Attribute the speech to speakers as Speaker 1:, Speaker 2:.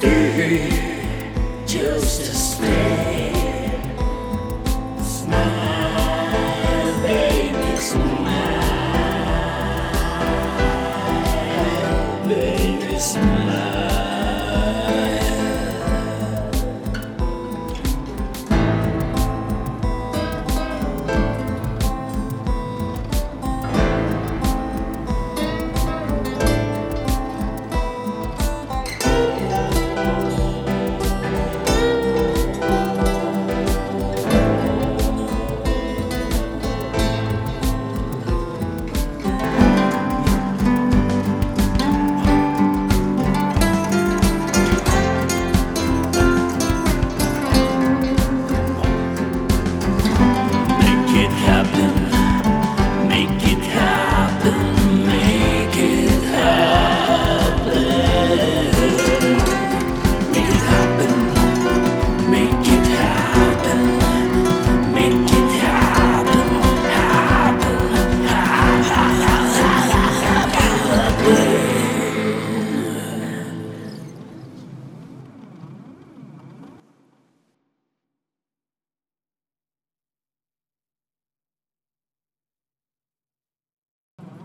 Speaker 1: stay, just to stay.